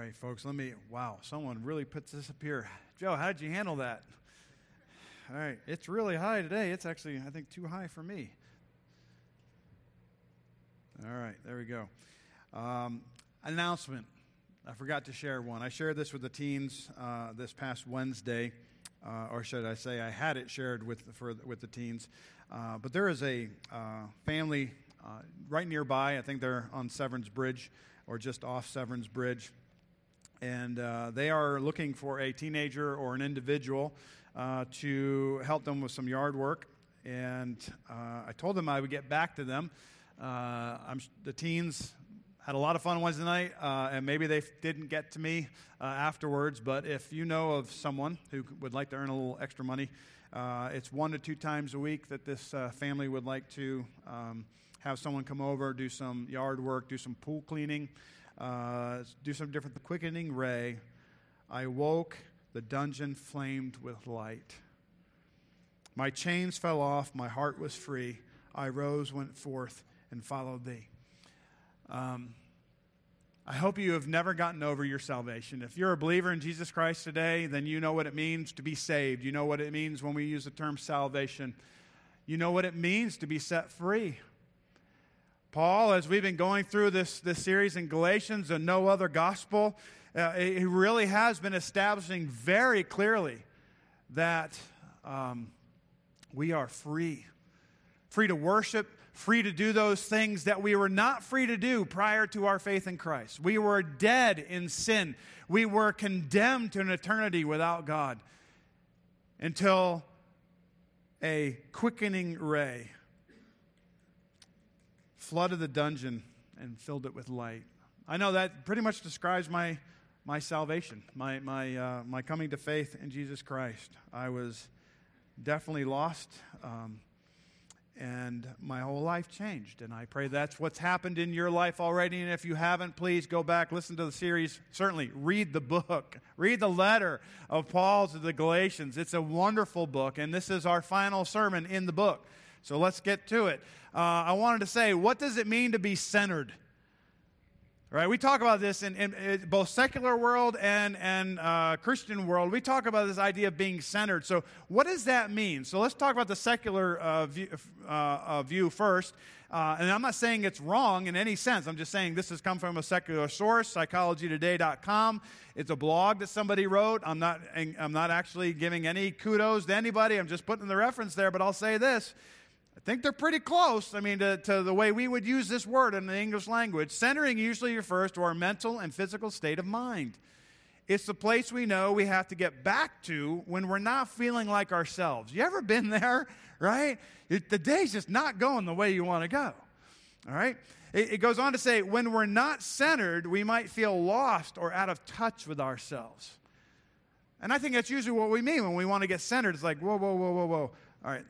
right, folks, let me. Wow, someone really puts this up here. Joe, how did you handle that? All right, it's really high today. It's actually, I think, too high for me. All right, there we go. Um, announcement. I forgot to share one. I shared this with the teens uh, this past Wednesday, uh, or should I say, I had it shared with for, with the teens. Uh, but there is a uh, family uh, right nearby. I think they're on Severns Bridge or just off Severns Bridge, and uh, they are looking for a teenager or an individual to help them with some yard work. And I told them I would get back to them. Uh, the teens had a lot of fun Wednesday night, uh, and maybe they didn't get to me uh, afterwards. But if you know of someone who would like to earn a little extra money, uh, it's one to two times a week that this uh, family would like to um, have someone come over, do some yard work, do some pool cleaning, uh, do some different The quickening ray. I woke, the dungeon flamed with light. My chains fell off, my heart was free. I rose, went forth and followed thee. Um, I hope you have never gotten over your salvation. If you're a believer in Jesus Christ today, then you know what it means to be saved. You know what it means when we use the term salvation. You know what it means to be set free. Paul, as we've been going through this, this series in Galatians and no other gospel, uh, he really has been establishing very clearly that um, we are free. Free to worship, free to do those things that we were not free to do prior to our faith in Christ. We were dead in sin. We were condemned to an eternity without God until a quickening ray flooded the dungeon and filled it with light. I know that pretty much describes my, my salvation, my, my, uh, my coming to faith in Jesus Christ. I was definitely lost. Um, and my whole life changed. And I pray that's what's happened in your life already. And if you haven't, please go back, listen to the series. Certainly, read the book, read the letter of Paul to the Galatians. It's a wonderful book, and this is our final sermon in the book. So let's get to it. Uh, I wanted to say, what does it mean to be centered? Right, we talk about this in, in, in both secular world and, and uh, Christian world. We talk about this idea of being centered. So, what does that mean? So, let's talk about the secular uh, view, uh, uh view, first. Uh, and I'm not saying it's wrong in any sense. I'm just saying this has come from a secular source, psychologytoday.com. It's a blog that somebody wrote. I'm not, I'm not actually giving any kudos to anybody. I'm just putting the reference there. But I'll say this I think they're pretty close, I mean, to, to, the way we would use this word in the English language. Centering usually refers to our mental and physical state of mind. It's the place we know we have to get back to when we're not feeling like ourselves. You ever been there, right? It, the day's just not going the way you want to go, all right? It, it goes on to say, when we're not centered, we might feel lost or out of touch with ourselves. And I think that's usually what we mean when we want to get centered. It's like, whoa, whoa, whoa, whoa, whoa. All right,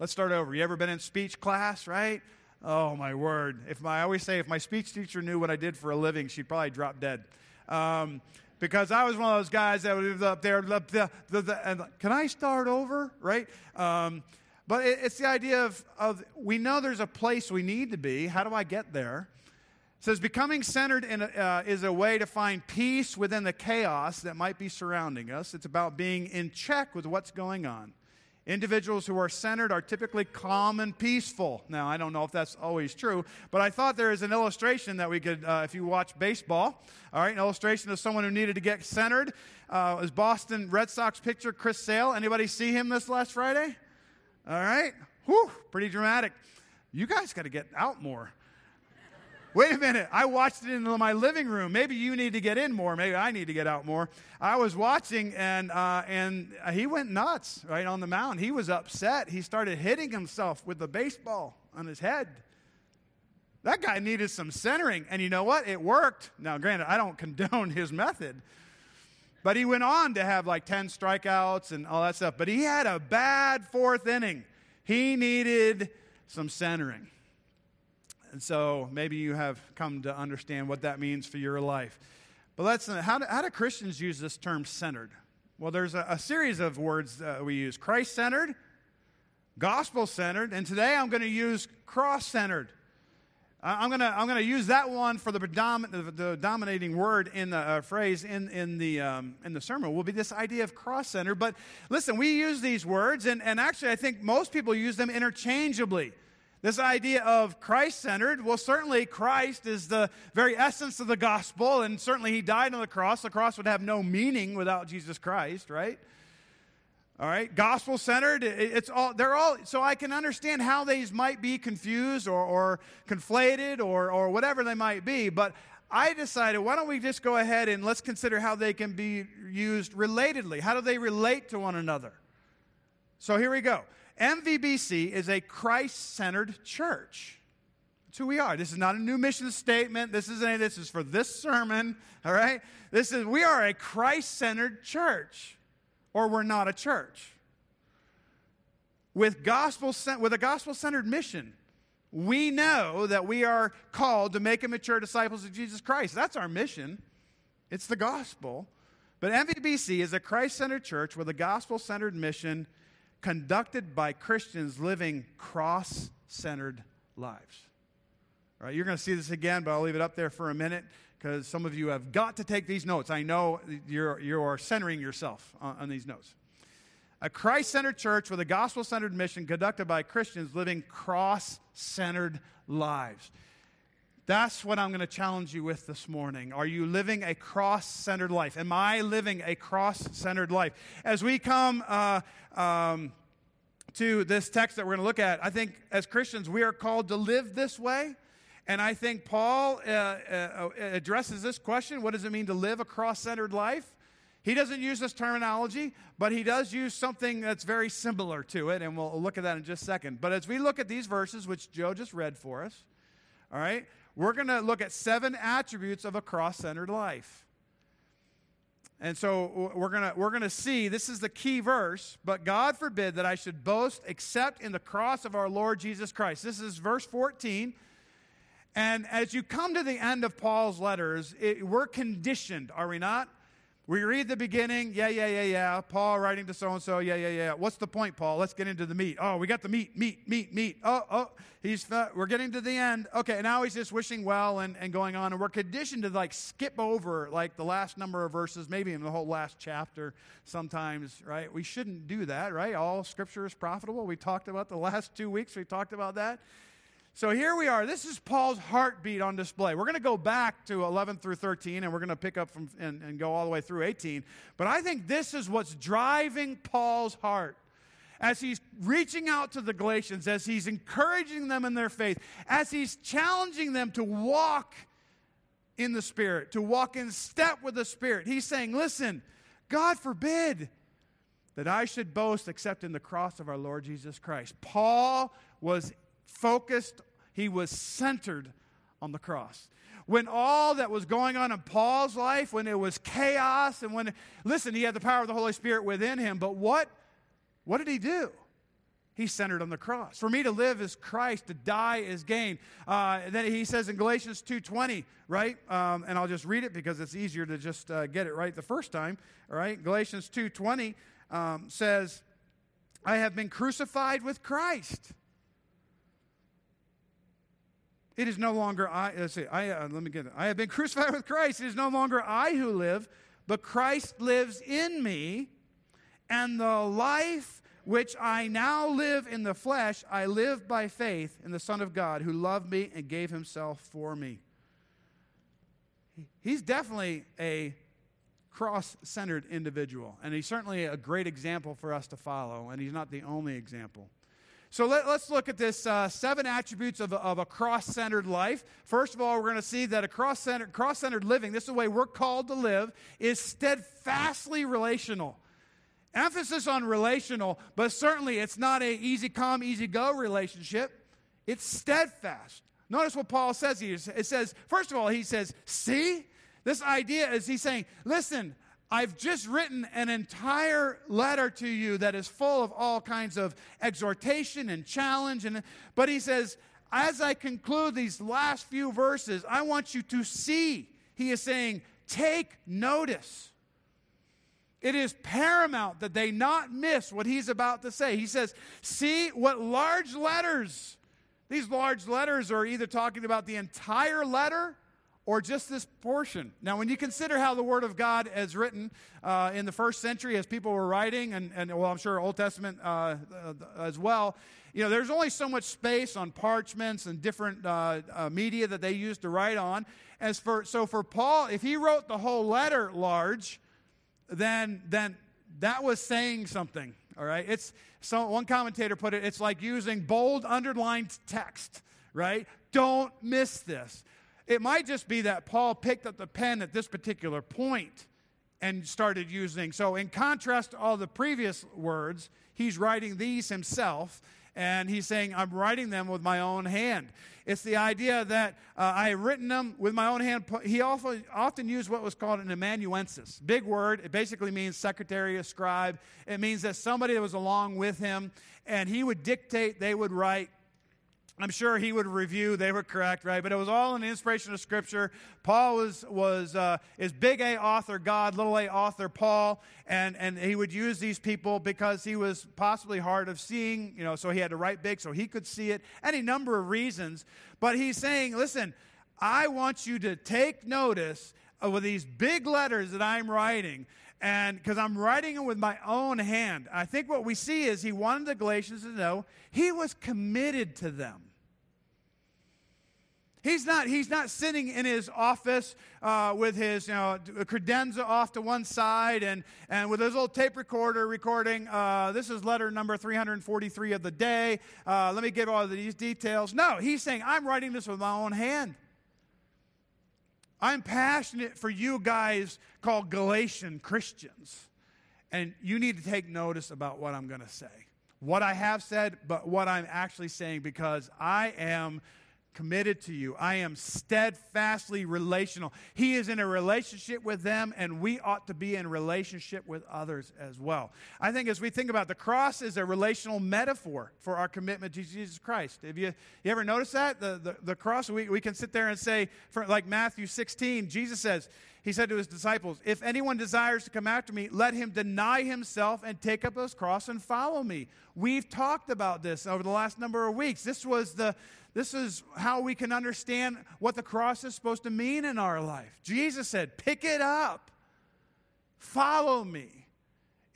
Let's start over. You ever been in speech class, right? Oh, my word. If my, I always say, if my speech teacher knew what I did for a living, she'd probably drop dead. Um, because I was one of those guys that would up there, the, the, the, and can I start over, right? Um, but it, it's the idea of, of we know there's a place we need to be. How do I get there? It says becoming centered in uh, is a way to find peace within the chaos that might be surrounding us. It's about being in check with what's going on. Individuals who are centered are typically calm and peaceful. Now, I don't know if that's always true, but I thought there is an illustration that we could, uh, if you watch baseball, all right, an illustration of someone who needed to get centered. Uh, was Boston Red Sox pitcher Chris Sale. Anybody see him this last Friday? All right. Whew, pretty dramatic. You guys got to get out more. Wait a minute. I watched it in my living room. Maybe you need to get in more. Maybe I need to get out more. I was watching, and, uh, and he went nuts right on the mound. He was upset. He started hitting himself with the baseball on his head. That guy needed some centering. And you know what? It worked. Now, granted, I don't condone his method. But he went on to have like 10 strikeouts and all that stuff. But he had a bad fourth inning. He needed some centering. And so maybe you have come to understand what that means for your life. But let's, how do, how do Christians use this term centered? Well, there's a, a series of words that we use Christ centered, gospel centered, and today I'm going to use cross centered. I'm going to I'm gonna use that one for the, predom- the dominating word in the uh, phrase in, in, the, um, in the sermon will be this idea of cross centered. But listen, we use these words, and, and actually, I think most people use them interchangeably. This idea of Christ centered, well, certainly Christ is the very essence of the gospel, and certainly he died on the cross. The cross would have no meaning without Jesus Christ, right? All right, gospel centered. It's all they're all so I can understand how these might be confused or, or conflated or or whatever they might be. But I decided why don't we just go ahead and let's consider how they can be used relatedly. How do they relate to one another? So here we go. MVBC is a Christ centered church. That's who we are. This is not a new mission statement. This is a, this is for this sermon. All right. This is we are a Christ centered church or we're not a church. With, gospel, with a gospel centered mission, we know that we are called to make a mature disciples of Jesus Christ. That's our mission, it's the gospel. But MVBC is a Christ centered church with a gospel centered mission conducted by Christians living cross centered lives. All right, you're going to see this again, but I'll leave it up there for a minute because some of you have got to take these notes. I know you're, you're centering yourself on, on these notes. A Christ centered church with a gospel centered mission conducted by Christians living cross centered lives. That's what I'm going to challenge you with this morning. Are you living a cross centered life? Am I living a cross centered life? As we come uh, um, to this text that we're going to look at, I think as Christians, we are called to live this way. And I think Paul uh, uh, addresses this question what does it mean to live a cross centered life? He doesn't use this terminology, but he does use something that's very similar to it, and we'll look at that in just a second. But as we look at these verses, which Joe just read for us, all right, we're going to look at seven attributes of a cross centered life. And so we're going we're going to see this is the key verse, but God forbid that I should boast except in the cross of our Lord Jesus Christ. This is verse 14. And as you come to the end of Paul's letters, it, we're conditioned, are we not? We read the beginning, yeah, yeah, yeah, yeah. Paul writing to so and so, yeah, yeah, yeah. What's the point, Paul? Let's get into the meat. Oh, we got the meat, meat, meat, meat. Oh, oh, he's we're getting to the end. Okay, now he's just wishing well and, and going on, and we're conditioned to like skip over like the last number of verses, maybe in the whole last chapter. Sometimes, right? We shouldn't do that, right? All Scripture is profitable. We talked about the last two weeks. We talked about that. So here we are. This is Paul's heartbeat on display. We're going to go back to 11 through 13, and we're going to pick up from and, and go all the way through 18. But I think this is what's driving Paul's heart as he's reaching out to the Galatians, as he's encouraging them in their faith, as he's challenging them to walk in the Spirit, to walk in step with the Spirit. He's saying, Listen, God forbid that I should boast except in the cross of our Lord Jesus Christ. Paul was focused he was centered on the cross. When all that was going on in Paul's life, when it was chaos, and when, listen, he had the power of the Holy Spirit within him, but what, what did he do? He centered on the cross. For me to live is Christ, to die is gain. Uh, then he says in Galatians 2.20, right? Um, and I'll just read it because it's easier to just uh, get it right the first time, all right? Galatians 2.20 um, says, I have been crucified with Christ. It is no longer I. Let's see. I, uh, let me get it. I have been crucified with Christ. It is no longer I who live, but Christ lives in me. And the life which I now live in the flesh, I live by faith in the Son of God who loved me and gave himself for me. He's definitely a cross centered individual, and he's certainly a great example for us to follow, and he's not the only example. So let, us look at this uh, seven attributes of of a cross centered life. First of all, we're going to see that a cross centered living, this is the way we're called to live, is steadfastly relational. Emphasis on relational, but certainly it's not a easy come, easy go relationship. It's steadfast. Notice what Paul says. It says, first of all, he says, see? This idea is he's saying, listen, I've just written an entire letter to you that is full of all kinds of exhortation and challenge. And, but he says, as I conclude these last few verses, I want you to see. He is saying, take notice. It is paramount that they not miss what he's about to say. He says, see what large letters these large letters are either talking about the entire letter or just this portion. Now, when you consider how the Word of God is written uh, in the first century as people were writing, and, and well, I'm sure Old Testament uh, uh, as well, you know, there's only so much space on parchments and different uh, uh, media that they used to write on. As for, so for Paul, if he wrote the whole letter large, then, then that was saying something. All right, it's so one commentator put it. It's like using bold underlined text. Right? Don't miss this. It might just be that Paul picked up the pen at this particular point and started using. So, in contrast to all the previous words, he's writing these himself and he's saying, I'm writing them with my own hand. It's the idea that uh, I have written them with my own hand. He often, often used what was called an amanuensis. Big word. It basically means secretary, a scribe. It means that somebody that was along with him, and he would dictate, they would write. I'm sure he would review they were correct, right? But it was all in the inspiration of Scripture. Paul was was uh, is big A author God, little A author Paul, and and he would use these people because he was possibly hard of seeing, you know, so he had to write big so he could see it. Any number of reasons, but he's saying, listen, I want you to take notice of these big letters that I'm writing and because I'm writing it with my own hand. I think what we see is he wanted the Galatians to know he was committed to them. He's not, he's not sitting in his office uh, with his you know, credenza off to one side and, and with his little tape recorder recording, uh, this is letter number 343 of the day. Uh, let me give all these details. No, he's saying, I'm writing this with my own hand. I'm passionate for you guys called Galatian Christians. And you need to take notice about what I'm going to say. What I have said, but what I'm actually saying because I am committed to you. I am steadfastly relational. He is in a relationship with them, and we ought to be in relationship with others as well. I think as we think about the cross is a relational metaphor for our commitment to Jesus Christ. Have you, you ever noticed that? The, the, the cross, we, we can sit there and say, for, like Matthew 16, Jesus says, he said to his disciples, If anyone desires to come after me, let him deny himself and take up his cross and follow me. We've talked about this over the last number of weeks. This was the, this is how we can understand what the cross is supposed to mean in our life. Jesus said, Pick it up, follow me.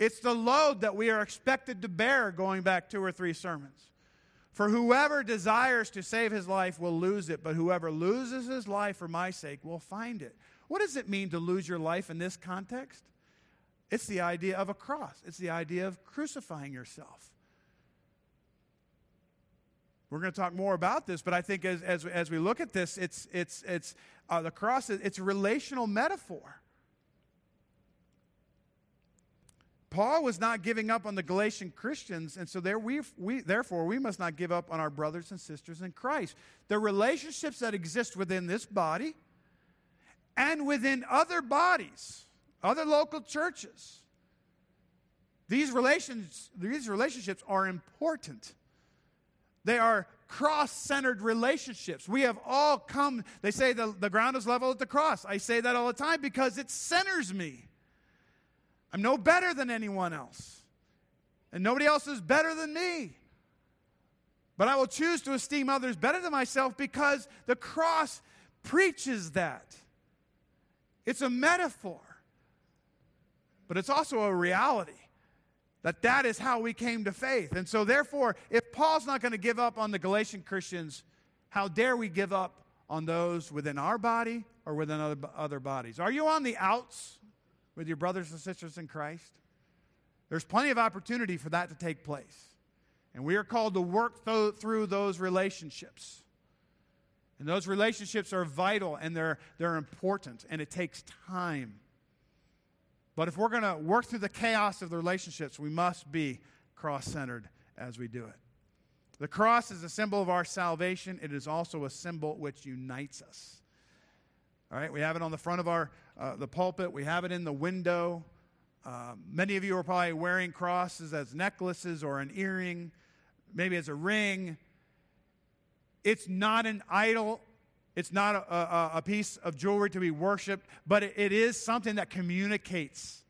It's the load that we are expected to bear, going back two or three sermons. For whoever desires to save his life will lose it, but whoever loses his life for my sake will find it. What does it mean to lose your life in this context? It's the idea of a cross, it's the idea of crucifying yourself. We're going to talk more about this, but I think as, as, as we look at this, it's, it's, it's uh, the cross, it's a relational metaphor. Paul was not giving up on the Galatian Christians, and so there we, we, therefore we must not give up on our brothers and sisters in Christ. The relationships that exist within this body and within other bodies, other local churches, these, relations, these relationships are important. They are cross centered relationships. We have all come, they say the, the ground is level at the cross. I say that all the time because it centers me. I'm no better than anyone else, and nobody else is better than me. But I will choose to esteem others better than myself because the cross preaches that. It's a metaphor, but it's also a reality. That that is how we came to faith. And so therefore, if Paul's not going to give up on the Galatian Christians, how dare we give up on those within our body or within other, other bodies? Are you on the outs with your brothers and sisters in Christ? There's plenty of opportunity for that to take place. And we are called to work th- through those relationships. And those relationships are vital and they're, they're important, and it takes time. But if we're going to work through the chaos of the relationships, we must be cross centered as we do it. The cross is a symbol of our salvation, it is also a symbol which unites us. All right, we have it on the front of our uh, the pulpit. We have it in the window. Uh, many of you are probably wearing crosses as necklaces or an earring, maybe as a ring. It's not an idol it's not a, a, a, piece of jewelry to be worshiped, but it, it is something that communicates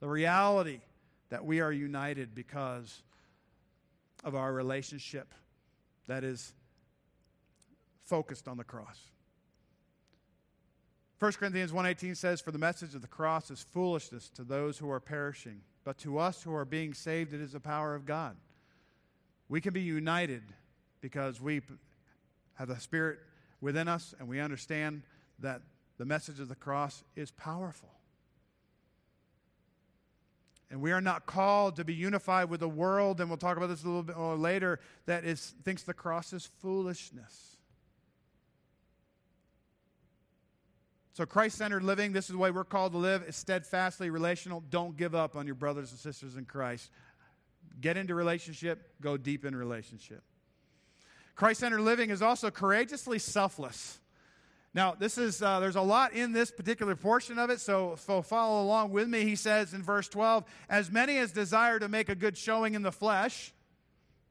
the reality that we are united because of our relationship that is focused on the cross. 1 Corinthians 1:18 says for the message of the cross is foolishness to those who are perishing but to us who are being saved it is the power of God. We can be united because we have the spirit within us and we understand that the message of the cross is powerful. And we are not called to be unified with the world, and we'll talk about this a little bit later, that is, thinks the cross is foolishness. So, Christ centered living, this is the way we're called to live, is steadfastly relational. Don't give up on your brothers and sisters in Christ. Get into relationship, go deep in relationship. Christ centered living is also courageously selfless. Now, this is uh, there's a lot in this particular portion of it, so, so follow along with me. He says in verse 12, "As many as desire to make a good showing in the flesh."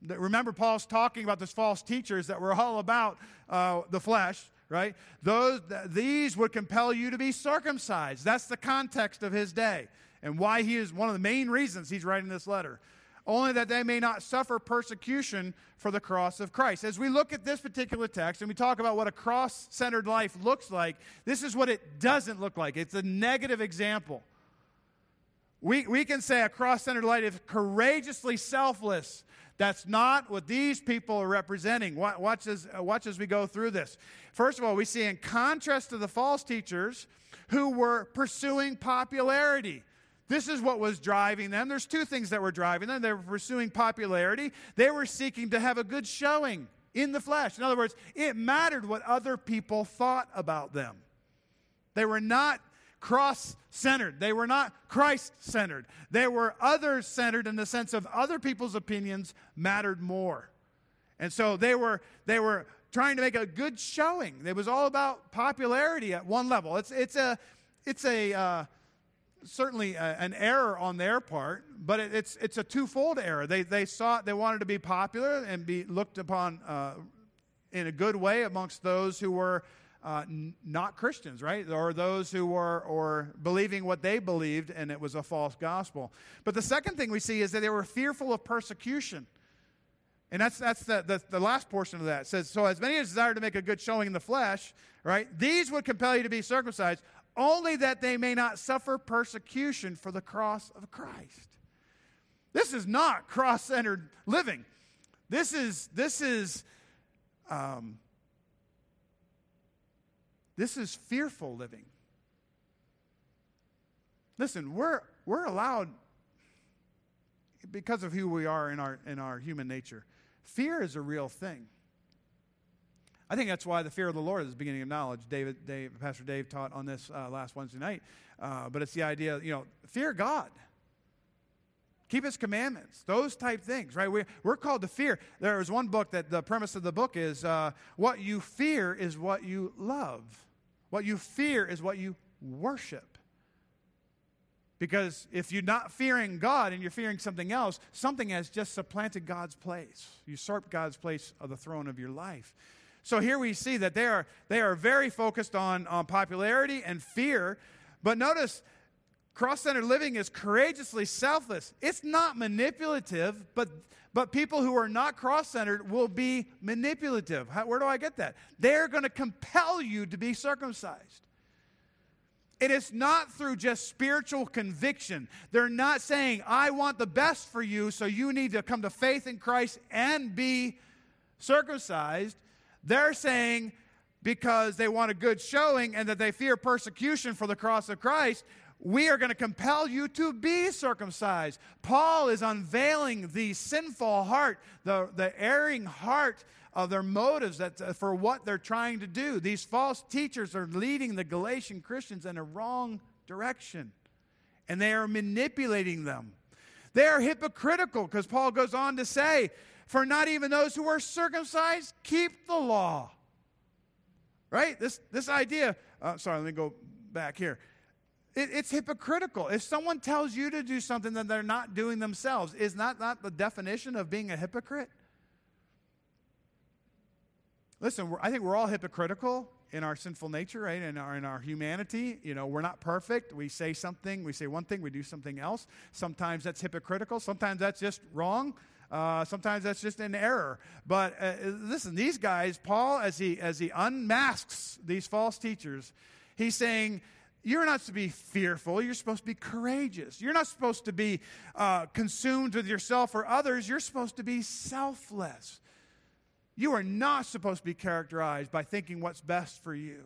Remember, Paul's talking about those false teachers that were all about uh, the flesh, right? Those th- these would compel you to be circumcised. That's the context of his day, and why he is one of the main reasons he's writing this letter only that they may not suffer persecution for the cross of Christ. As we look at this particular text and we talk about what a cross centered life looks like, this is what it doesn't look like. It's a negative example. We, we can say a cross centered life is courageously selfless. That's not what these people are representing. Watch as, uh, watch as we go through this. First of all, we see in contrast to the false teachers who were pursuing popularity. This is what was driving them. There's two things that were driving them. They were pursuing popularity, they were seeking to have a good showing in the flesh. In other words, it mattered what other people thought about them. They were not cross centered. They were not Christ centered. They were others centered in the sense of other people's opinions mattered more. And so they were, they were trying to make a good showing. It was all about popularity at one level. It's, it's a, it's a, uh, certainly a, an error on their part, but it, it's, it's a twofold error. They, they sought, they wanted to be popular and be looked upon uh, in a good way amongst those who were uh, n- not Christians, right? Or those who were or believing what they believed and it was a false gospel. But the second thing we see is that they were fearful of persecution. And that's, that's the, the, the, last portion of that. It says, So as many as desire to make a good showing in the flesh, right, these would compel you to be circumcised, only that they may not suffer persecution for the cross of Christ. This is not cross centered living. This is, this is, um, this is fearful living. Listen, we're, we're allowed, because of who we are in our, in our human nature, fear is a real thing. I think that's why the fear of the Lord is the beginning of knowledge. David, Dave, Pastor Dave taught on this uh, last Wednesday night. Uh, but it's the idea, you know, fear God. Keep his commandments, those type things, right? We're, we're called to fear. There is one book that the premise of the book is uh, what you fear is what you love. What you fear is what you worship. Because if you're not fearing God and you're fearing something else, something has just supplanted God's place, usurped God's place of the throne of your life. So here we see that they are, they are very focused on, on popularity and fear. But notice, cross centered living is courageously selfless. It's not manipulative, but, but people who are not cross centered will be manipulative. How, where do I get that? They're going to compel you to be circumcised. It is not through just spiritual conviction. They're not saying, I want the best for you, so you need to come to faith in Christ and be circumcised. They're saying because they want a good showing and that they fear persecution for the cross of Christ, we are going to compel you to be circumcised. Paul is unveiling the sinful heart, the, the erring heart of their motives that, uh, for what they're trying to do. These false teachers are leading the Galatian Christians in a wrong direction, and they are manipulating them. They are hypocritical because Paul goes on to say, for not even those who are circumcised keep the law. Right? This, this idea, uh, sorry, let me go back here. It, it's hypocritical. If someone tells you to do something that they're not doing themselves, is that not the definition of being a hypocrite? Listen, I think we're all hypocritical in our sinful nature, right? In our, in our humanity. You know, we're not perfect. We say something, we say one thing, we do something else. Sometimes that's hypocritical, sometimes that's just wrong. Uh, sometimes that's just an error. But uh, listen, these guys, Paul, as he, as he unmasks these false teachers, he's saying, you're not supposed to be fearful. You're supposed to be courageous. You're not supposed to be uh, consumed with yourself or others. You're supposed to be selfless. You are not supposed to be characterized by thinking what's best for you.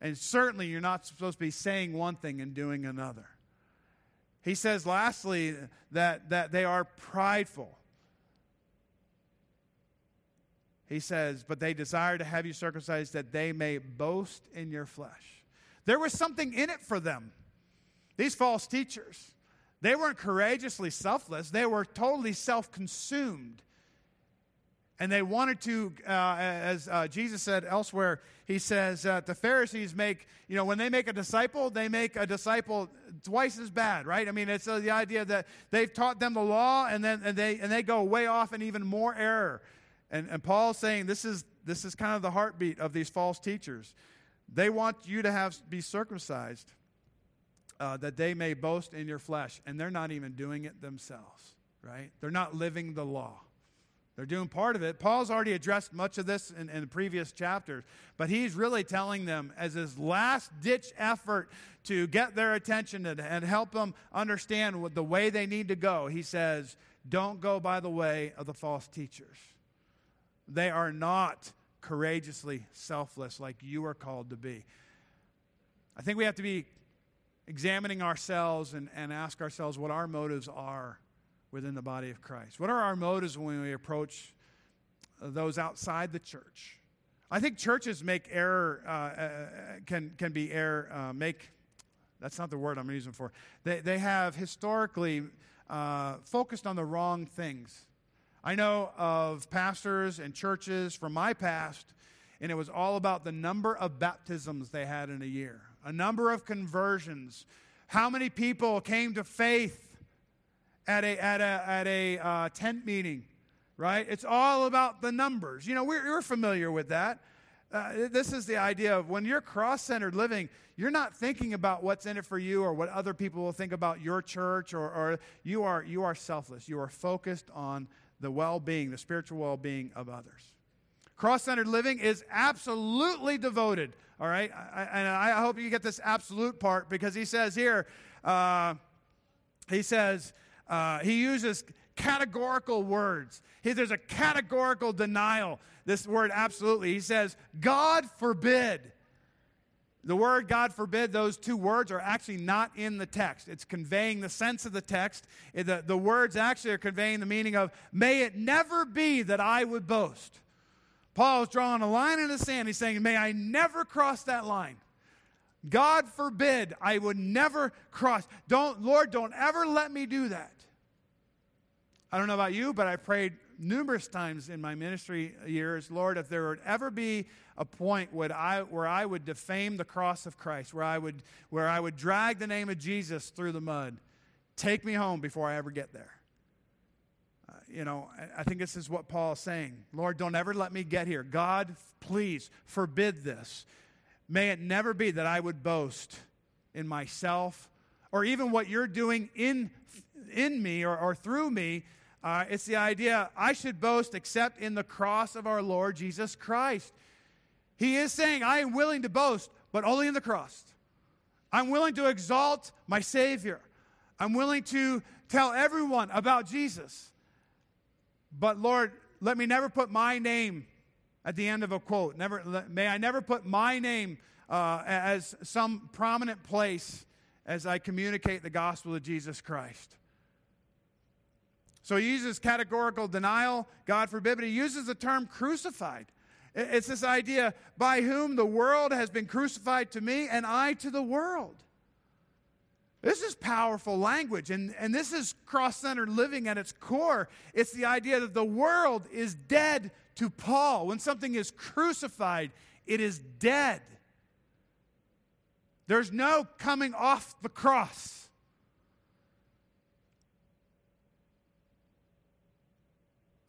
And certainly, you're not supposed to be saying one thing and doing another. He says, lastly, that, that they are prideful. He says, but they desire to have you circumcised that they may boast in your flesh. There was something in it for them. These false teachers, they weren't courageously selfless, they were totally self consumed. And they wanted to, uh, as uh, Jesus said elsewhere, he says uh, the Pharisees make, you know, when they make a disciple, they make a disciple twice as bad, right? I mean, it's uh, the idea that they've taught them the law and then and they, and they go way off in even more error. And, and Paul's saying this is, this is kind of the heartbeat of these false teachers. They want you to have be circumcised uh, that they may boast in your flesh, and they're not even doing it themselves, right? They're not living the law. They're doing part of it. Paul's already addressed much of this in, in previous chapters, but he's really telling them as his last ditch effort to get their attention and, and help them understand what, the way they need to go. He says, Don't go by the way of the false teachers. They are not courageously selfless like you are called to be. I think we have to be examining ourselves and, and ask ourselves what our motives are within the body of Christ. What are our motives when we approach those outside the church? I think churches make error, uh, uh, can, can be error, uh, make, that's not the word I'm using for. They, they have historically uh, focused on the wrong things. I know of pastors and churches from my past, and it was all about the number of baptisms they had in a year, a number of conversions, how many people came to faith at a, at a, at a uh, tent meeting, right? It's all about the numbers. You know, we're, we're familiar with that. Uh, this is the idea of when you're cross centered living, you're not thinking about what's in it for you or what other people will think about your church, or, or you, are, you are selfless. You are focused on the well being, the spiritual well being of others. Cross centered living is absolutely devoted, all right? I, and I hope you get this absolute part because he says here, uh, he says, uh, he uses categorical words. He, there's a categorical denial. This word absolutely. He says, God forbid. The word God forbid, those two words are actually not in the text. It's conveying the sense of the text. The, the words actually are conveying the meaning of, may it never be that I would boast. Paul is drawing a line in the sand. He's saying, may I never cross that line. God forbid I would never cross. Don't, Lord, don't ever let me do that. I don't know about you, but I prayed numerous times in my ministry years, Lord, if there would ever be a point where I, where I would defame the cross of Christ, where I, would, where I would drag the name of Jesus through the mud, take me home before I ever get there. Uh, you know, I, I think this is what Paul is saying. Lord, don't ever let me get here. God, please forbid this. May it never be that I would boast in myself or even what you're doing in, in me or, or through me uh, it's the idea I should boast except in the cross of our Lord Jesus Christ. He is saying, I am willing to boast, but only in the cross. I'm willing to exalt my Savior. I'm willing to tell everyone about Jesus. But Lord, let me never put my name at the end of a quote. Never, may I never put my name uh, as some prominent place as I communicate the gospel of Jesus Christ. So he uses categorical denial, God forbid, but he uses the term crucified. It's this idea by whom the world has been crucified to me and I to the world. This is powerful language, and, and this is cross centered living at its core. It's the idea that the world is dead to Paul. When something is crucified, it is dead. There's no coming off the cross.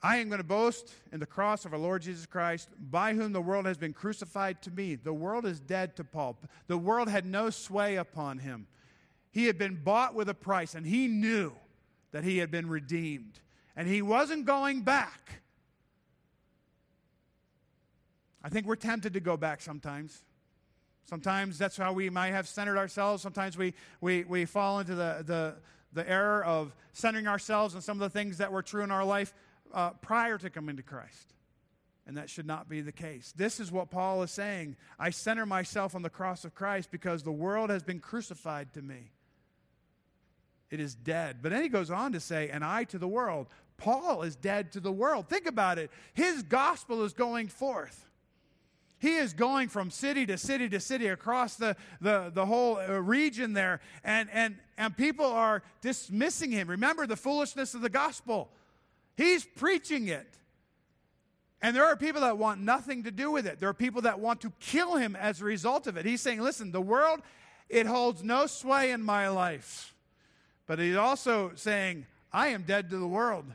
I am going to boast in the cross of our Lord Jesus Christ, by whom the world has been crucified to me. The world is dead to Paul. The world had no sway upon him. He had been bought with a price, and he knew that he had been redeemed. and he wasn't going back. I think we're tempted to go back sometimes. Sometimes that's how we might have centered ourselves. Sometimes we, we, we fall into the, the, the error of centering ourselves on some of the things that were true in our life uh, prior to coming to Christ. And that should not be the case. This is what Paul is saying. I center myself on the cross of Christ because the world has been crucified to me. It is dead. But then he goes on to say, and I to the world. Paul is dead to the world. Think about it. His gospel is going forth. He is going from city to city to city across the, the, the whole uh, region there, and, and, and people are dismissing him. Remember the foolishness of the gospel. He's preaching it. And there are people that want nothing to do with it. There are people that want to kill him as a result of it. He's saying, listen, the world, it holds no sway in my life. But he's also saying, I am dead to the world.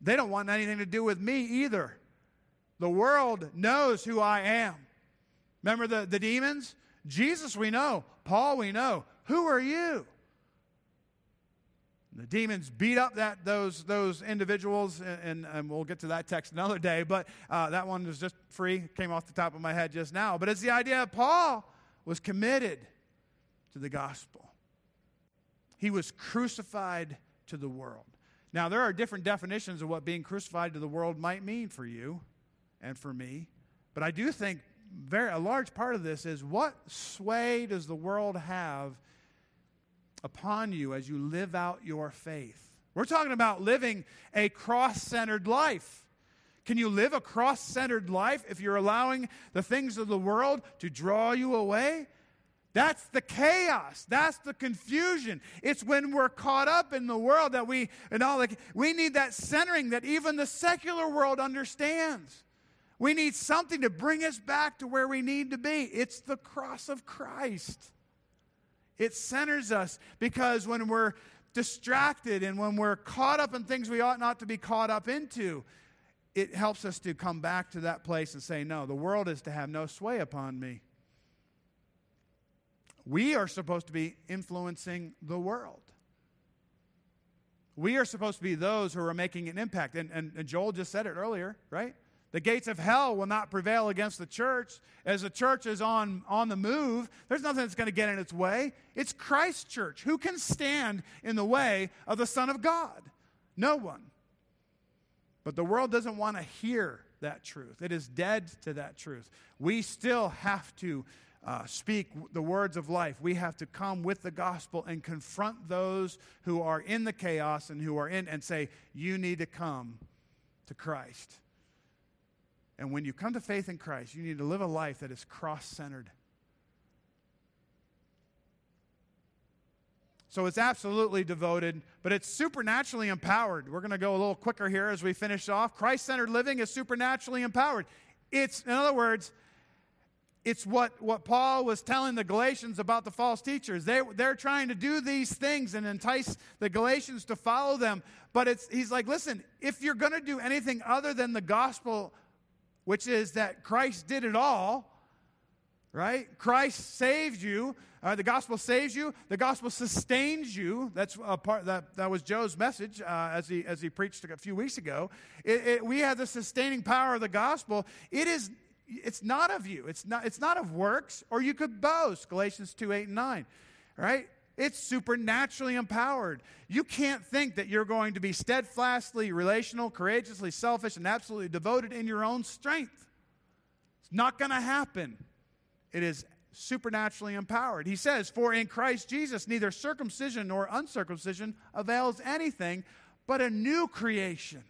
They don't want anything to do with me either. The world knows who I am. Remember the, the demons? Jesus, we know. Paul, we know. Who are you? The demons beat up that, those, those individuals, and, and we'll get to that text another day, but uh, that one was just free, came off the top of my head just now. But it's the idea that Paul was committed to the gospel, he was crucified to the world. Now, there are different definitions of what being crucified to the world might mean for you and for me. But I do think very, a large part of this is what sway does the world have upon you as you live out your faith? We're talking about living a cross centered life. Can you live a cross centered life if you're allowing the things of the world to draw you away? That's the chaos. That's the confusion. It's when we're caught up in the world that we, and all like, we need that centering that even the secular world understands. We need something to bring us back to where we need to be. It's the cross of Christ. It centers us because when we're distracted and when we're caught up in things we ought not to be caught up into, it helps us to come back to that place and say, No, the world is to have no sway upon me. We are supposed to be influencing the world. We are supposed to be those who are making an impact. And, and, and Joel just said it earlier, right? The gates of hell will not prevail against the church. As the church is on, on the move, there's nothing that's going to get in its way. It's Christ's church. Who can stand in the way of the Son of God? No one. But the world doesn't want to hear that truth, it is dead to that truth. We still have to uh, speak the words of life. We have to come with the gospel and confront those who are in the chaos and who are in, and say, You need to come to Christ. And when you come to faith in Christ, you need to live a life that is cross centered. So it's absolutely devoted, but it's supernaturally empowered. We're going to go a little quicker here as we finish off. Christ centered living is supernaturally empowered. It's, in other words, it's what, what Paul was telling the Galatians about the false teachers. They, they're trying to do these things and entice the Galatians to follow them. But it's, he's like, listen, if you're going to do anything other than the gospel which is that Christ did it all, right? Christ saved you. Uh, the gospel saves you. The gospel sustains you. That's a part that, that was Joe's message uh, as he as he preached a few weeks ago. It, it, we have the sustaining power of the gospel. It is it's not of you. It's not it's not of works, or you could boast. Galatians two eight and nine, right? It's supernaturally empowered. You can't think that you're going to be steadfastly relational, courageously selfish, and absolutely devoted in your own strength. It's not going to happen. It is supernaturally empowered. He says, For in Christ Jesus, neither circumcision nor uncircumcision avails anything but a new creation.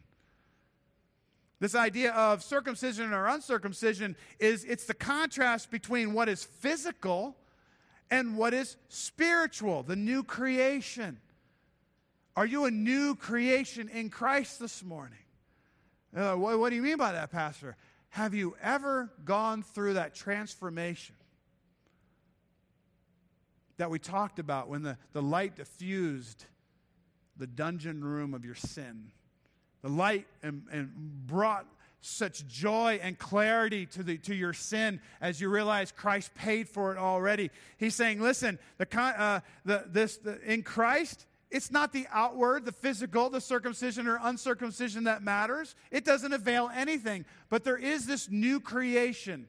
This idea of circumcision or uncircumcision is it's the contrast between what is physical and what is spiritual, the new creation. Are you a new creation in Christ this morning? Uh, what, what do you mean by that, Pastor? Have you ever gone through that transformation that we talked about when the, the light diffused the dungeon room of your sin? The light and, and brought such joy and clarity to, the, to your sin as you realize Christ paid for it already. He's saying, listen, the, uh, the, this, the, in Christ, It's not the outward, the physical, the circumcision or uncircumcision that matters. It doesn't avail anything. But there is this new creation,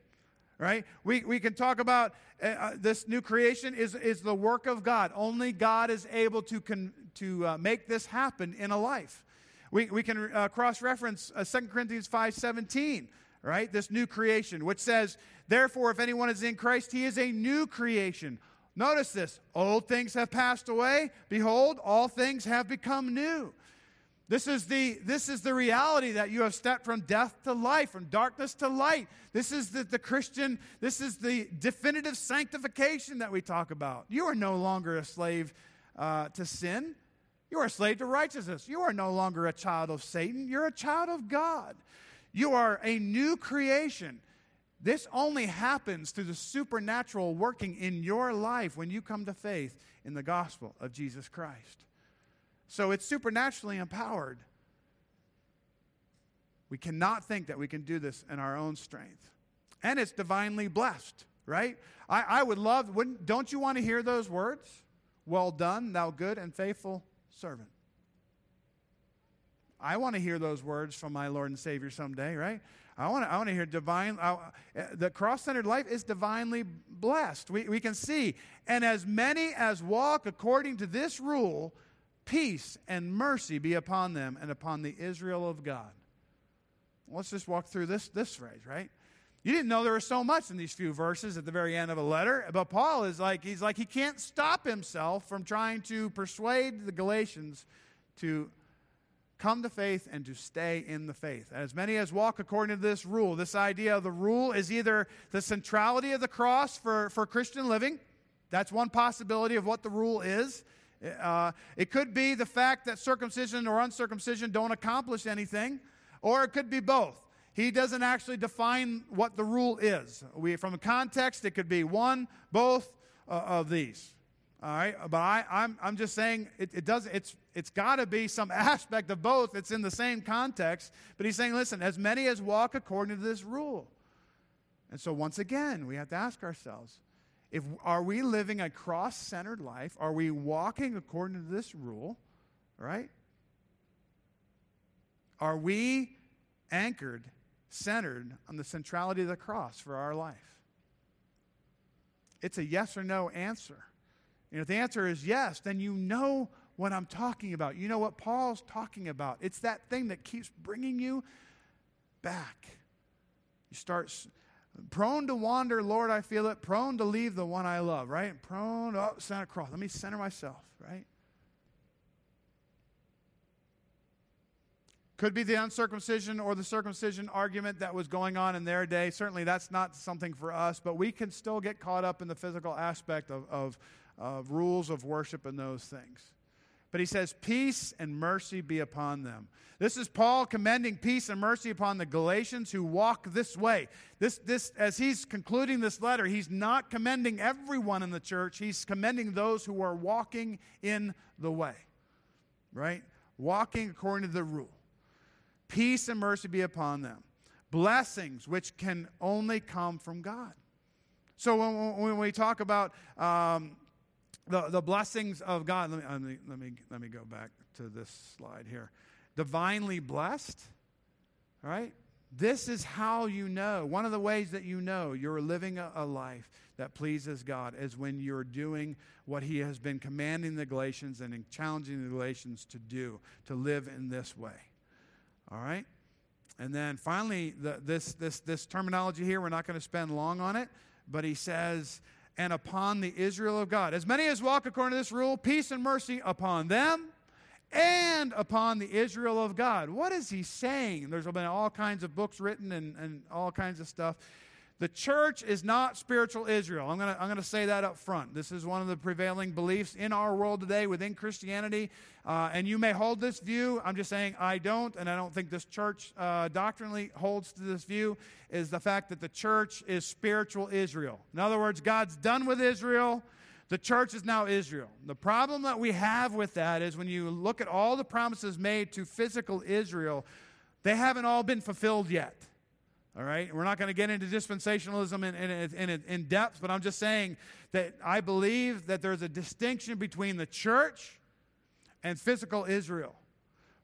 right? We, we can talk about uh, uh this new creation is, is the work of God. Only God is able to, con, to uh, make this happen in a life. We, we can uh, cross reference uh, 2 Corinthians 5 17, right? This new creation, which says, Therefore, if anyone is in Christ, he is a new creation. Notice this old things have passed away. Behold, all things have become new. This is, the, this is the reality that you have stepped from death to life, from darkness to light. This is the, the Christian, this is the definitive sanctification that we talk about. You are no longer a slave uh, to sin. You are a slave to righteousness. You are no longer a child of Satan. You're a child of God. You are a new creation. This only happens through the supernatural working in your life when you come to faith in the gospel of Jesus Christ. So it's supernaturally empowered. We cannot think that we can do this in our own strength. And it's divinely blessed, right? I, I would love, don't you want to hear those words? Well done, thou good and faithful servant. I want to hear those words from my Lord and Savior someday, right? I want to, I want to hear divine, uh, the cross centered life is divinely blessed. We, we can see, and as many as walk according to this rule, peace and mercy be upon them and upon the Israel of God. Let's just walk through this, this phrase, right? You didn't know there was so much in these few verses at the very end of a letter, but Paul is like, he's like, he can't stop himself from trying to persuade the Galatians to come to faith and to stay in the faith. As many as walk according to this rule, this idea of the rule is either the centrality of the cross for, for Christian living. That's one possibility of what the rule is. Uh, it could be the fact that circumcision or uncircumcision don't accomplish anything, or it could be both. He doesn't actually define what the rule is. We, from a context, it could be one, both uh, of these. All right, but I, I'm, I'm just saying it, it does. It's it's got to be some aspect of both. It's in the same context. But he's saying, listen, as many as walk according to this rule. And so once again, we have to ask ourselves, if are we living a cross-centered life? Are we walking according to this rule? Right? Are we anchored, centered on the centrality of the cross for our life? It's a yes or no answer. And if the answer is yes, then you know what I'm talking about. You know what Paul's talking about. It's that thing that keeps bringing you back. You start prone to wander, Lord, I feel it. Prone to leave the one I love, right? Prone, oh, Santa Cross. Let me center myself, right? Could be the uncircumcision or the circumcision argument that was going on in their day. Certainly, that's not something for us, but we can still get caught up in the physical aspect of, of, of rules of worship and those things. But he says, Peace and mercy be upon them. This is Paul commending peace and mercy upon the Galatians who walk this way. This, this, as he's concluding this letter, he's not commending everyone in the church, he's commending those who are walking in the way, right? Walking according to the rule. Peace and mercy be upon them. Blessings which can only come from God. So when, when we talk about um, the, the blessings of God. Let me, let, me, let, me, let me go back to this slide here. Divinely blessed, right? This is how you know. One of the ways that you know you're living a, a, life that pleases God is when you're doing what He has been commanding the Galatians and challenging the Galatians to do, to live in this way. All right? And then finally, the, this, this, this terminology here, we're not going to spend long on it, but he says, and upon the Israel of God. As many as walk according to this rule, peace and mercy upon them and upon the Israel of God. What is he saying? There's been all kinds of books written and, and all kinds of stuff. The church is not spiritual Israel. I'm going to I'm to say that up front. This is one of the prevailing beliefs in our world today within Christianity. Uh, and you may hold this view. I'm just saying I don't, and I don't think this church uh, doctrinally holds to this view, is the fact that the church is spiritual Israel. In other words, God's done with Israel. The church is now Israel. The problem that we have with that is when you look at all the promises made to physical Israel, they haven't all been fulfilled yet. All right? We're not going to get into dispensationalism in, in, in, in, depth, but I'm just saying that I believe that there's a distinction between the church and physical Israel.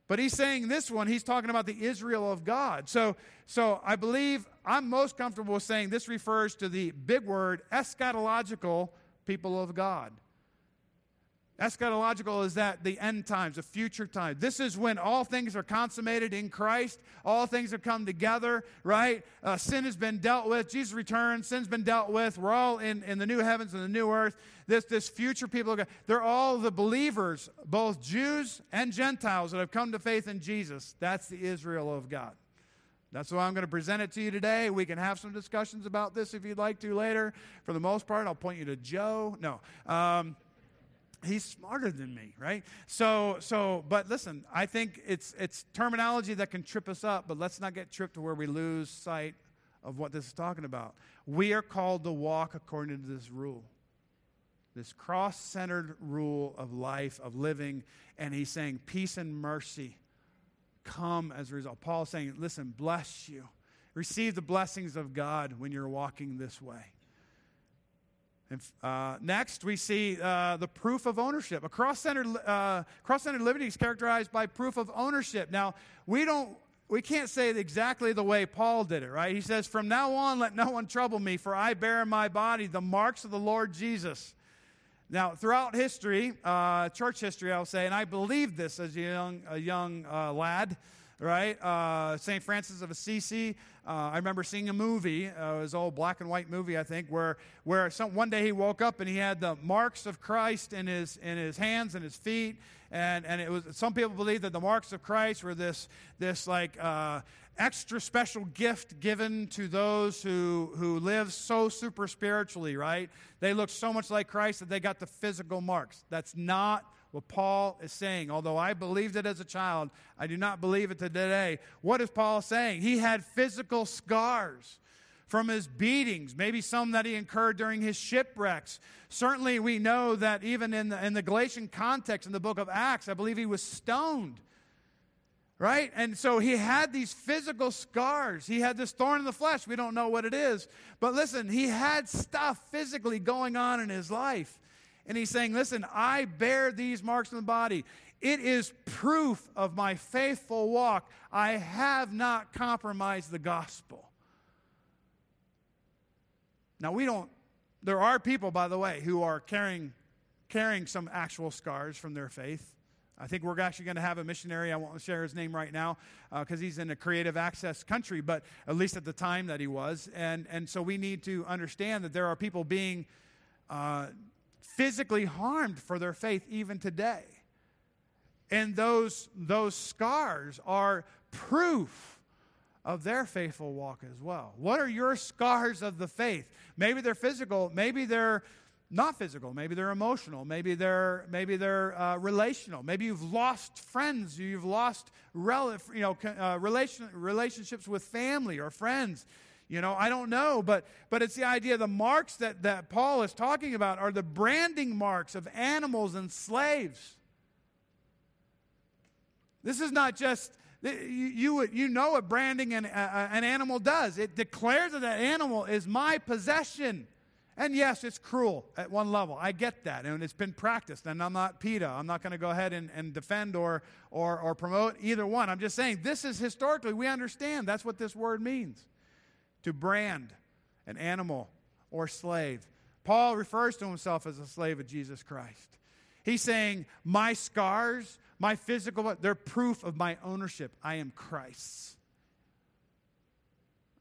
But he's saying this one, he's talking about the Israel of God. So, so I believe I'm most comfortable saying this refers to the big word eschatological people of God. Eschatological is that the end times, the future time. This is when all things are consummated in Christ. All things have come together, right? Uh, sin has been dealt with. Jesus returned. Sin's been dealt with. We're all in, in the new heavens and the new earth. This, this future people, they're all the believers, both Jews and Gentiles that have come to faith in Jesus. That's the Israel of God. That's why I'm going to present it to you today. We can have some discussions about this if you'd like to later. For the most part, I'll point you to Joe. No. Um, he's smarter than me right? So so but listen i think it's it's terminology that can trip us up but let's not get tripped to where we lose sight of what this is talking about. We are called to walk according to this rule this cross-centered rule of life of living and he's saying peace and mercy come as a result. Paul's saying listen bless you. Receive the blessings of god when you're walking this way uh, next, we see uh, the proof of ownership. A cross-centered, uh, cross-centered liberty is characterized by proof of ownership. Now, we don't, we can't say exactly the way Paul did it, right? He says, "From now on, let no one trouble me, for I bear in my body the marks of the Lord Jesus." Now, throughout history, uh, church history, I'll say, and I believed this as a young, a young uh, lad right? Uh, St. Francis of Assisi. Uh, I remember seeing a movie, uh, it was an old black and white movie, I think, where, where some, one day he woke up and he had the marks of Christ in his, in his hands and his feet. And, and it was, some people believe that the marks of Christ were this, this like, uh, extra special gift given to those who, who live so super spiritually, right? They look so much like Christ that they got the physical marks. That's not what Paul is saying. Although I believed it as a child, I do not believe it today. What is Paul saying? He had physical scars from his beatings, maybe some that he incurred during his shipwrecks. Certainly, we know that even in the, in the Galatian context in the book of Acts, I believe he was stoned. Right? And so he had these physical scars. He had this thorn in the flesh. We don't know what it is. But listen, he had stuff physically going on in his life. And he's saying, Listen, I bear these marks in the body. It is proof of my faithful walk. I have not compromised the gospel. Now, we don't, there are people, by the way, who are carrying, carrying some actual scars from their faith. I think we're actually going to have a missionary. I won't share his name right now because uh, he's in a creative access country, but at least at the time that he was. And, and so we need to understand that there are people being uh, physically harmed for their faith even today. And those, those scars are proof of their faithful walk as well. What are your scars of the faith? Maybe they're physical, maybe they're not physical, maybe they're emotional, maybe they're maybe they're uh, relational. Maybe you've lost friends, you've lost rel- you know uh, relation, relationships with family or friends. You know, I don't know, but but it's the idea the marks that, that Paul is talking about are the branding marks of animals and slaves. This is not just you, you, you know what branding an, uh, an animal does. It declares that that animal is my possession. And yes, it's cruel at one level. I get that. And it's been practiced. And I'm not PETA. I'm not going to go ahead and, and defend or, or, or promote either one. I'm just saying this is historically, we understand that's what this word means to brand an animal or slave. Paul refers to himself as a slave of Jesus Christ. He's saying, My scars, my physical, they're proof of my ownership. I am Christ's.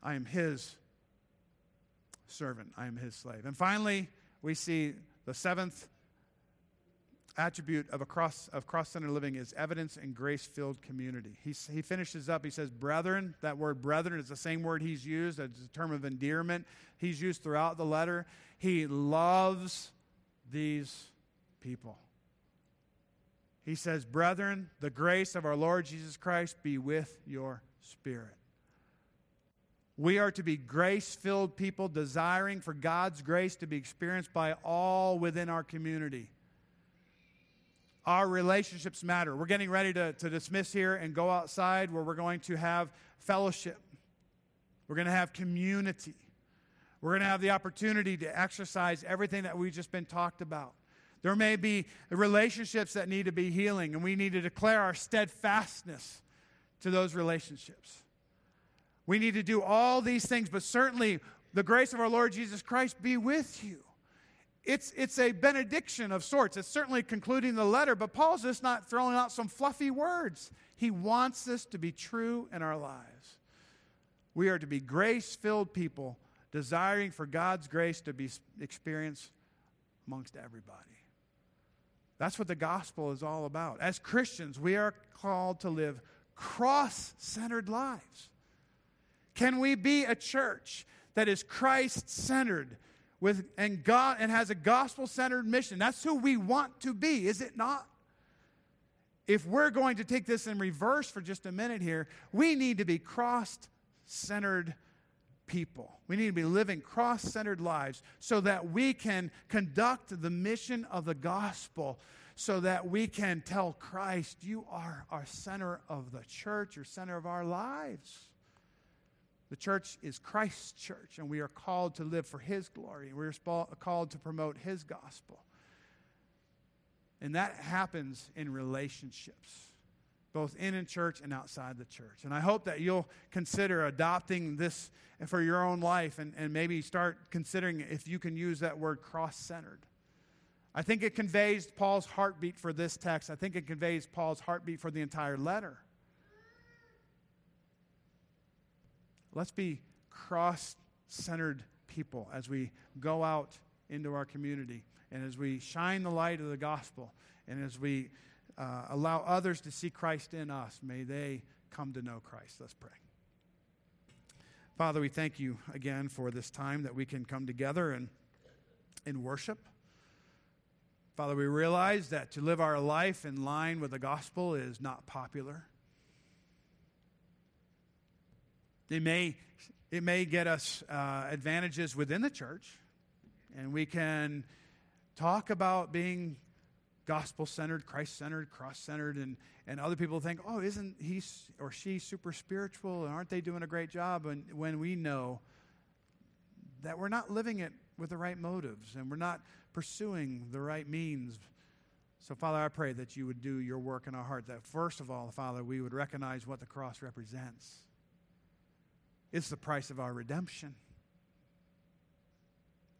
I am his servant. I am his slave. And finally, we see the seventh attribute of a cross of cross-centered living is evidence and grace-filled community. He, he finishes up. He says, "Brethren." That word "brethren" is the same word he's used as a term of endearment. He's used throughout the letter. He loves these people. He says, "Brethren, the grace of our Lord Jesus Christ be with your spirit." We are to be grace filled people, desiring for God's grace to be experienced by all within our community. Our relationships matter. We're getting ready to, to dismiss here and go outside where we're going to have fellowship. We're going to have community. We're going to have the opportunity to exercise everything that we've just been talked about. There may be relationships that need to be healing, and we need to declare our steadfastness to those relationships. We need to do all these things, but certainly the grace of our Lord Jesus Christ be with you. It's, it's a benediction of sorts. It's certainly concluding the letter, but Paul's just not throwing out some fluffy words. He wants this to be true in our lives. We are to be grace filled people, desiring for God's grace to be experienced amongst everybody. That's what the gospel is all about. As Christians, we are called to live cross centered lives. Can we be a church that is Christ centered with and God and has a gospel centered mission? That's who we want to be, is it not? If we're going to take this in reverse for just a minute here, we need to be cross centered people. We need to be living cross centered lives so that we can conduct the mission of the gospel, so that we can tell Christ, You are our center of the church, your center of our lives. The church is Christ's church, and we are called to live for His glory. We're called to promote His gospel. And that happens in relationships both in a church and outside the church. And I hope that you'll consider adopting this for your own life and, and maybe start considering if you can use that word cross centered. I think it conveys Paul's heartbeat for this text. I think it conveys Paul's heartbeat for the entire letter. Let's be cross centered people as we go out into our community and as we shine the light of the gospel and as we uh, allow others to see Christ in us. May they come to know Christ. Let's pray. Father, we thank you again for this time that we can come together and in worship. Father, we realize that to live our life in line with the gospel is not popular. It may, it may get us uh, advantages within the church, and we can talk about being gospel centered, Christ centered, cross centered, and, and other people think, oh, isn't he or she super spiritual? And aren't they doing a great job? And when we know that we're not living it with the right motives and we're not pursuing the right means. So, Father, I pray that you would do your work in our heart. That first of all, Father, we would recognize what the cross represents. It's the price of our redemption.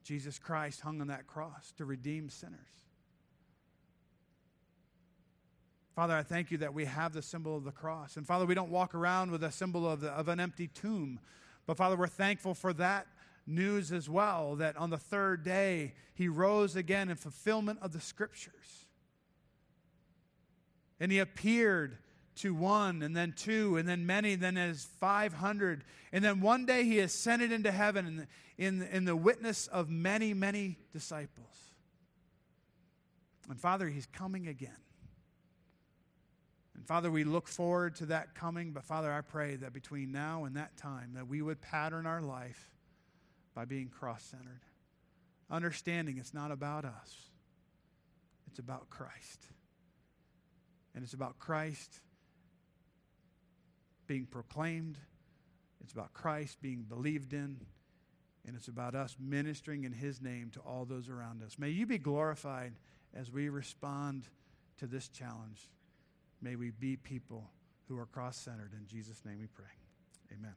Jesus Christ hung on that cross to redeem sinners. Father, I thank you that we have the symbol of the cross. And Father, we don't walk around with a symbol of, the, of an empty tomb. But Father, we're thankful for that news as well that on the third day he rose again in fulfillment of the scriptures. And he appeared to one, and then two, and then many, and then as 500. And then one day he ascended into heaven in in, in the witness of many, many disciples. And Father, he's coming again. And Father, we look forward to that coming, but Father, I pray that between now and that time that we would pattern our life by being cross-centered. Understanding it's not about us. It's about Christ. And it's about Christ being proclaimed. It's about Christ being believed in. And it's about us ministering in His name to all those around us. May you be glorified as we respond to this challenge. May we be people who are cross centered. In Jesus' name we pray. Amen.